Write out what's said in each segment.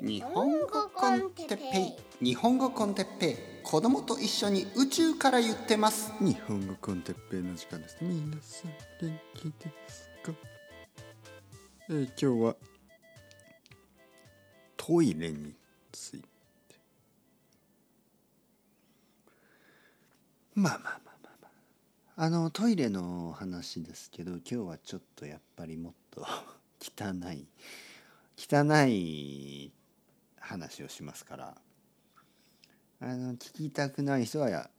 日本語コンテッペイ。日本語コンテッペイ。子供と一緒に宇宙から言ってます。日本語コンテッペイの時間です皆さん元気ですか、えー今日はトイレについて。まあまあまあまあまあ。あのトイレの話ですけど今日はちょっとやっぱりもっと 汚い。汚い話をしますからあの聞きたくない人は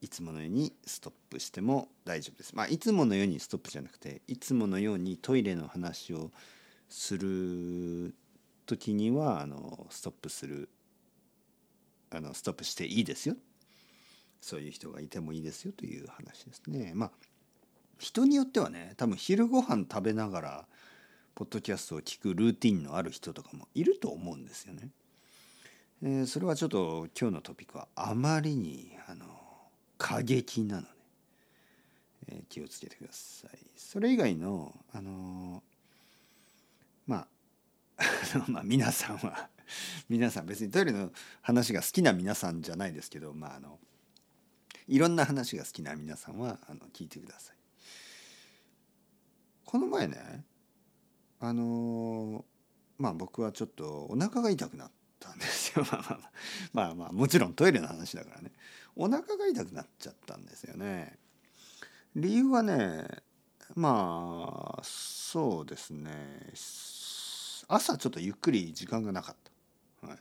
いつものようにストップしても大丈夫です。まあいつものようにストップじゃなくていつものようにトイレの話をする時にはあのストップするあのストップしていいですよそういう人がいてもいいですよという話ですね。まあ人によってはね多分昼ご飯食べながらポッドキャストを聞くルーティンのある人とかもいると思うんですよね。えーそれはちょっと今日のトピックはあまりにあの過激なので、えー気をつけてください。それ以外のあのまああの まあ皆さんは皆さん別にトイレの話が好きな皆さんじゃないですけどまああのいろんな話が好きな皆さんはあの聞いてください。この前ねあのまあ僕はちょっとお腹が痛くなったんですよ。まあまあまあまあまあもちろんトイレの話だからね。お腹が痛くなっちゃったんですよね。理由はねまあそうですね。朝ちょっとゆっくり時間がなかった、はい、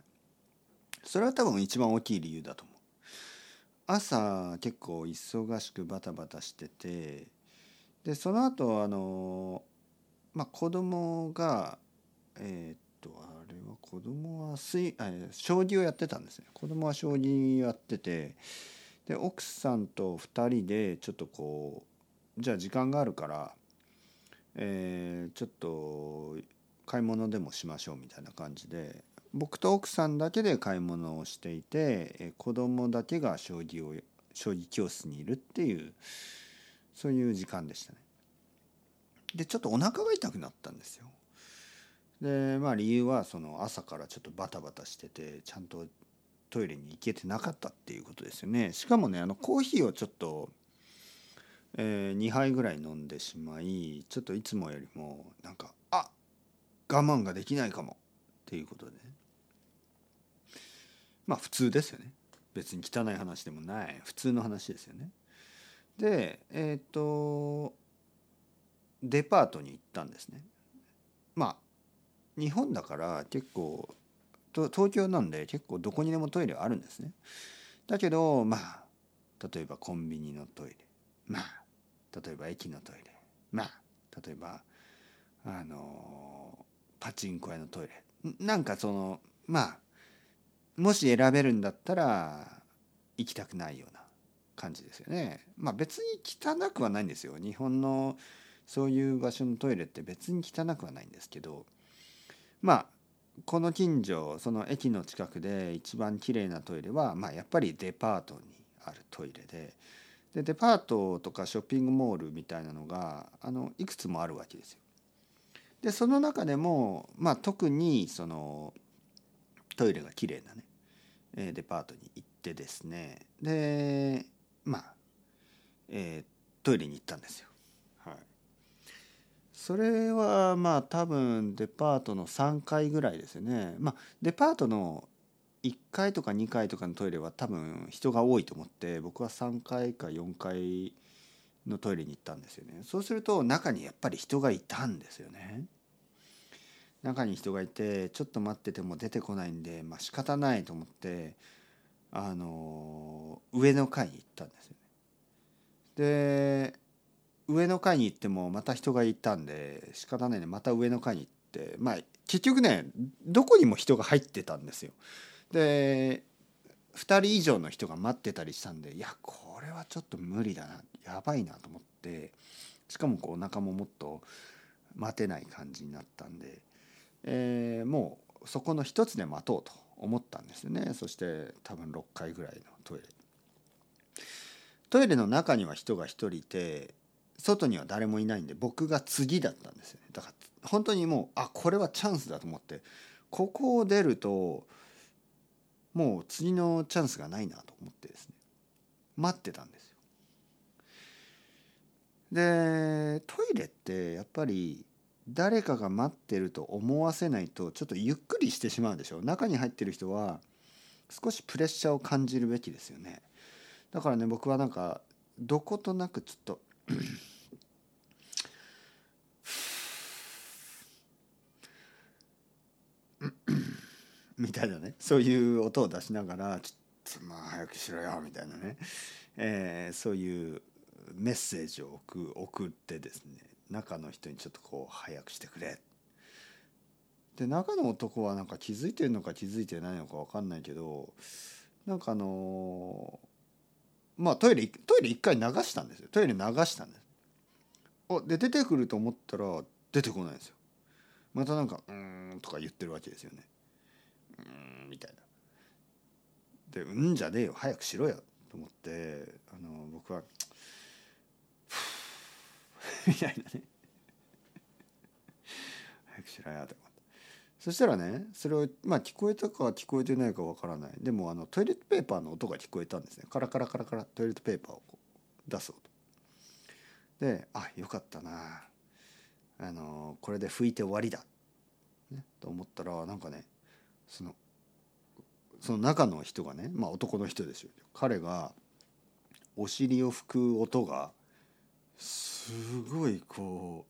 それは多分一番大きい理由だと思う。朝結構忙しくバタバタしててでその後あのまあ子供がえーっとあれは子供は水あ将棋をやってたんですね子供は将棋やっててで奥さんと2人でちょっとこうじゃあ時間があるから、えーちょっと買い物でもしましょうみたいな感じで僕と奥さんだけで買い物をしていて、えー子供だけが将棋を将棋教室にいるっていうそういう時間でしたね。でちょっとお腹が痛くなったんですよ。でまあ理由はその朝からちょっとバタバタしててちゃんとトイレに行けてなかったっていうことですよね。しかもねあのコーヒーをちょっと、えー2杯ぐらい飲んでしまいちょっといつもよりもなんかあ我慢ができないかもっていうことでまあ普通ですよね。別に汚い話でもない。普通の話ですよね。でえっ、とデパートに行ったんですね。まあ日本だから結構と東京なんで結構どこにでもトイレはあるんですね。だけどまあ例えばコンビニのトイレ。まあ例えば駅のトイレ。まあ例えばあのパチンコ屋のトイレ。なんかそのまあもし選べるんだったら行きたくないような感じですよね。まあ別に汚くはないんですよ。日本のそういう場所のトイレって別に汚くはないんですけどまあこの近所その駅の近くで一番綺麗なトイレは、まあ、やっぱりデパートにあるトイレででデパートとかショッピングモールみたいなのがあのいくつもあるわけですよ。でその中でも、まあ、特にそのトイレが綺麗なねデパートに行ってですねでまあ、えートイレに行ったんですよ。それはまあ多分デパートの3階ぐらいですよね。まあデパートの1階とか2階とかのトイレは多分人が多いと思って僕は3階か4階のトイレに行ったんですよね。そうすると中にやっぱり人がいたんですよね。中に人がいてちょっと待ってても出てこないんでまあ仕方ないと思ってあの上の階に行ったんですよね。で上の階に行ってもまた人がいたんで仕方ないね。また上の階に行ってまあ結局ねどこにも人が入ってたんですよ。で2人以上の人が待ってたりしたんでいやこれはちょっと無理だな。やばいなと思ってしかもこうお腹ももっと待てない感じになったんで、えーもうそこの一つで待とうと思ったんですよね。そして多分6階ぐらいのトイレ。トイレの中には人が1人いて外には誰もいないんで僕が次だったんですよね。だから本当にもうあこれはチャンスだと思ってここを出るともう次のチャンスがないなと思ってですね待ってたんですよ。でトイレってやっぱり誰かが待ってると思わせないとちょっとゆっくりしてしまうでしょ中に入ってる人は少しプレッシャーを感じるべきですよね。だからね僕はなんかどことなくちょっとみたいなね。そういう音を出しながら「ちょっとまあ早くしろよ」みたいなね、えー、そういうメッセージを送ってですね。中の人にちょっとこう早くしてくれ。で中の男はなんか気づいてるのか気づいてないのか分かんないけどなんかあのー、まあトイレトイレ一回流したんですよ。トイレ流したんです。おで出てくると思ったら出てこないんですよ。またなんか「うん」とか言ってるわけですよね。うんみたいな。で「うんじゃねえよ早くしろよ」と思ってあの僕はみたいなね。早くしろよと思って。そしたらねそれをまあ聞こえたか聞こえてないかわからない。でもあのトイレットペーパーの音が聞こえたんですね。カラカラカラカラトイレットペーパーをこう出す音。であよかったな。あのこれで拭いて終わりだ、ね、と思ったらなんかねそのその中の人がねまあ男の人ですよ彼がお尻を拭く音がすごいこ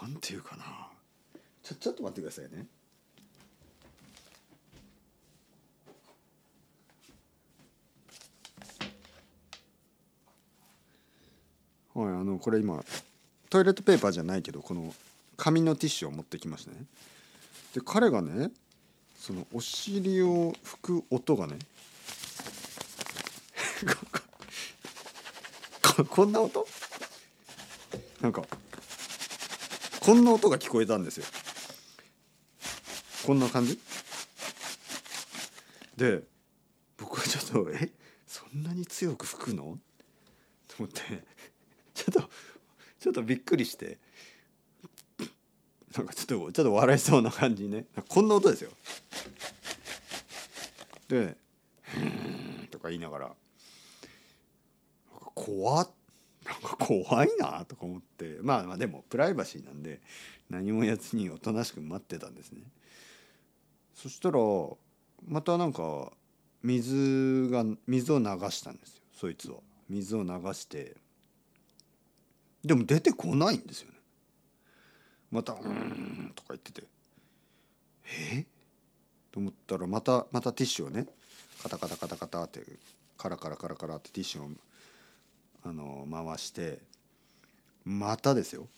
うなんていうかなちょちょっと待ってくださいね。はいあのこれ今トイレットペーパーじゃないけどこの紙のティッシュを持ってきましたね。で彼がねそのお尻を拭く音がね こんな音？なんかこんな音が聞こえたんですよ。こんな感じ？で僕はちょっと え？そんなに強く吹くの？と思ってちょっとちょっとびっくりしてなんかちょっとちょっと笑いそうな感じね。こんな音ですよ。で「うん」とか言いながら怖っなんか怖いなとか思ってまあまあでもプライバシーなんで何もやつにおとなしく待ってたんですね。そしたらまたなんか水が水を流したんですよそいつは。水を流して。でも出てこないんですよね。また「うん」とか言ってて。え？と思ったらまたまたティッシュをねカタカタカタカタってカラカラカラカラってティッシュをあの回してまたですよ。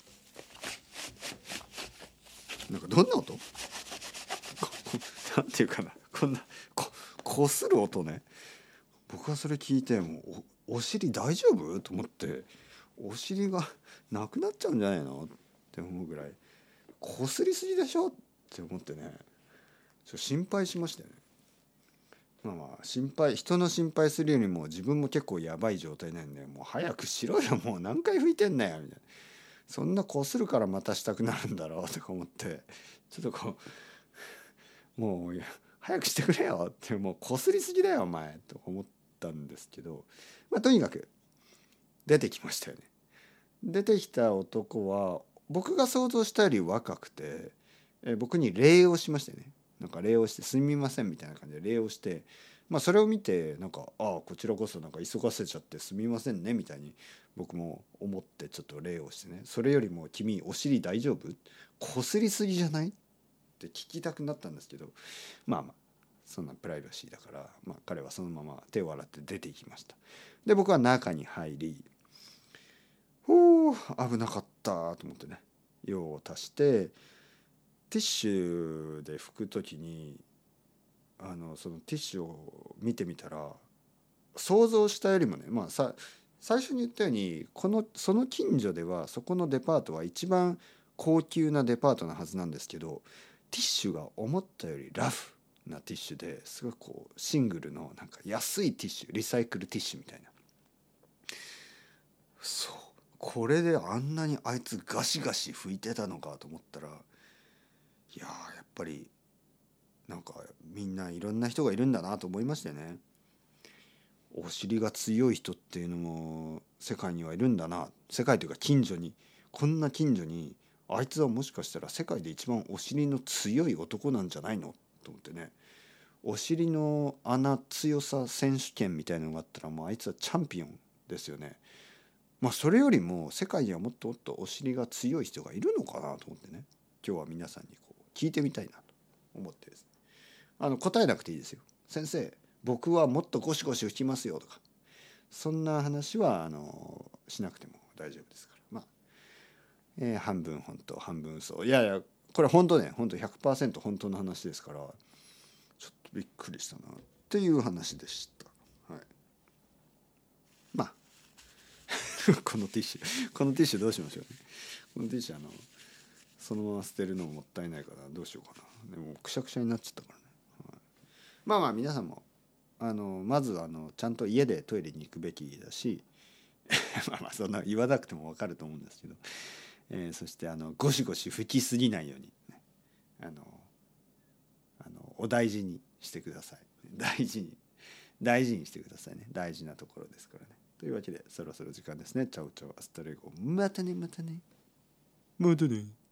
なんかどんな音？なんていうかな。こんなこする音ね。僕はそれ聞いてもおお尻大丈夫？と思ってお尻がなくなっちゃうんじゃないの？って思うぐらいこすりすぎでしょ？って思ってね。心配しましたよねまあまあ心配人の心配するよりも自分も結構やばい状態なんでもう早くしろよもう何回拭いてんだよみたいなそんなこするからまたしたくなるんだろうとか思ってちょっとこうもう早くしてくれよってもうこすりすぎだよお前と思ったんですけどまあとにかく出てきましたよね。出てきた男は僕が想像したより若くてえ僕に礼をしましたよね。なんか礼をして「すみません」みたいな感じで礼をして、まあ、それを見てなんか「ああこちらこそなんか急がせちゃってすみませんね」みたいに僕も思ってちょっと礼をしてねそれよりも「君お尻大丈夫？こすりすぎじゃない?」って聞きたくなったんですけどまあまあそんなプライバシーだから、まあ、彼はそのまま手を洗って出ていきましたで僕は中に入り「ほう危なかった」と思ってね用を足してティッシュで拭く時にあのそのティッシュを見てみたら想像したよりもねまあさ最初に言ったようにこのその近所ではそこのデパートは一番高級なデパートなはずなんですけどティッシュが思ったよりラフなティッシュですごいこうシングルのなんか安いティッシュリサイクルティッシュみたいな。そう。これであんなにあいつガシガシ拭いてたのかと思ったらいややっぱりなんかみんないろんな人がいるんだなと思いましてね。お尻が強い人っていうのも世界にはいるんだな世界というか近所にこんな近所にあいつはもしかしたら世界で一番お尻の強い男なんじゃないのと思ってね。お尻の穴強さ選手権みたいなのがあったらもうあいつはチャンピオンですよね。まあそれよりも世界にはもっともっとお尻が強い人がいるのかなと思ってね。今日は皆さんにこう聞いてみたいなと思ってですね。あの答えなくていいですよ。先生僕はもっとゴシゴシ拭きますよとか。そんな話はあのしなくても大丈夫ですから。まあ、えー、半分本当半分嘘いやいやこれ本当ね本当100%本当の話ですからちょっとびっくりしたなっていう話でした。はい。まあ このティッシュこのティッシュどうしましょうね。このティッシュあのそのまま捨てるのもったいないからどうしようかな。でもくしゃくしゃになっちゃったからね、はい、まあまあ皆さんもあのまずあのちゃんと家でトイレに行くべきだし まあまあそんな言わなくても分かると思うんですけど、えー、そしてあのゴシゴシ拭きすぎないように、ね、あのあのお大事にしてください。大事に大事にしてくださいね。大事なところですからね。というわけでそろそろ時間ですね。 Ciao ciao hasta luego。またねまたね。またね。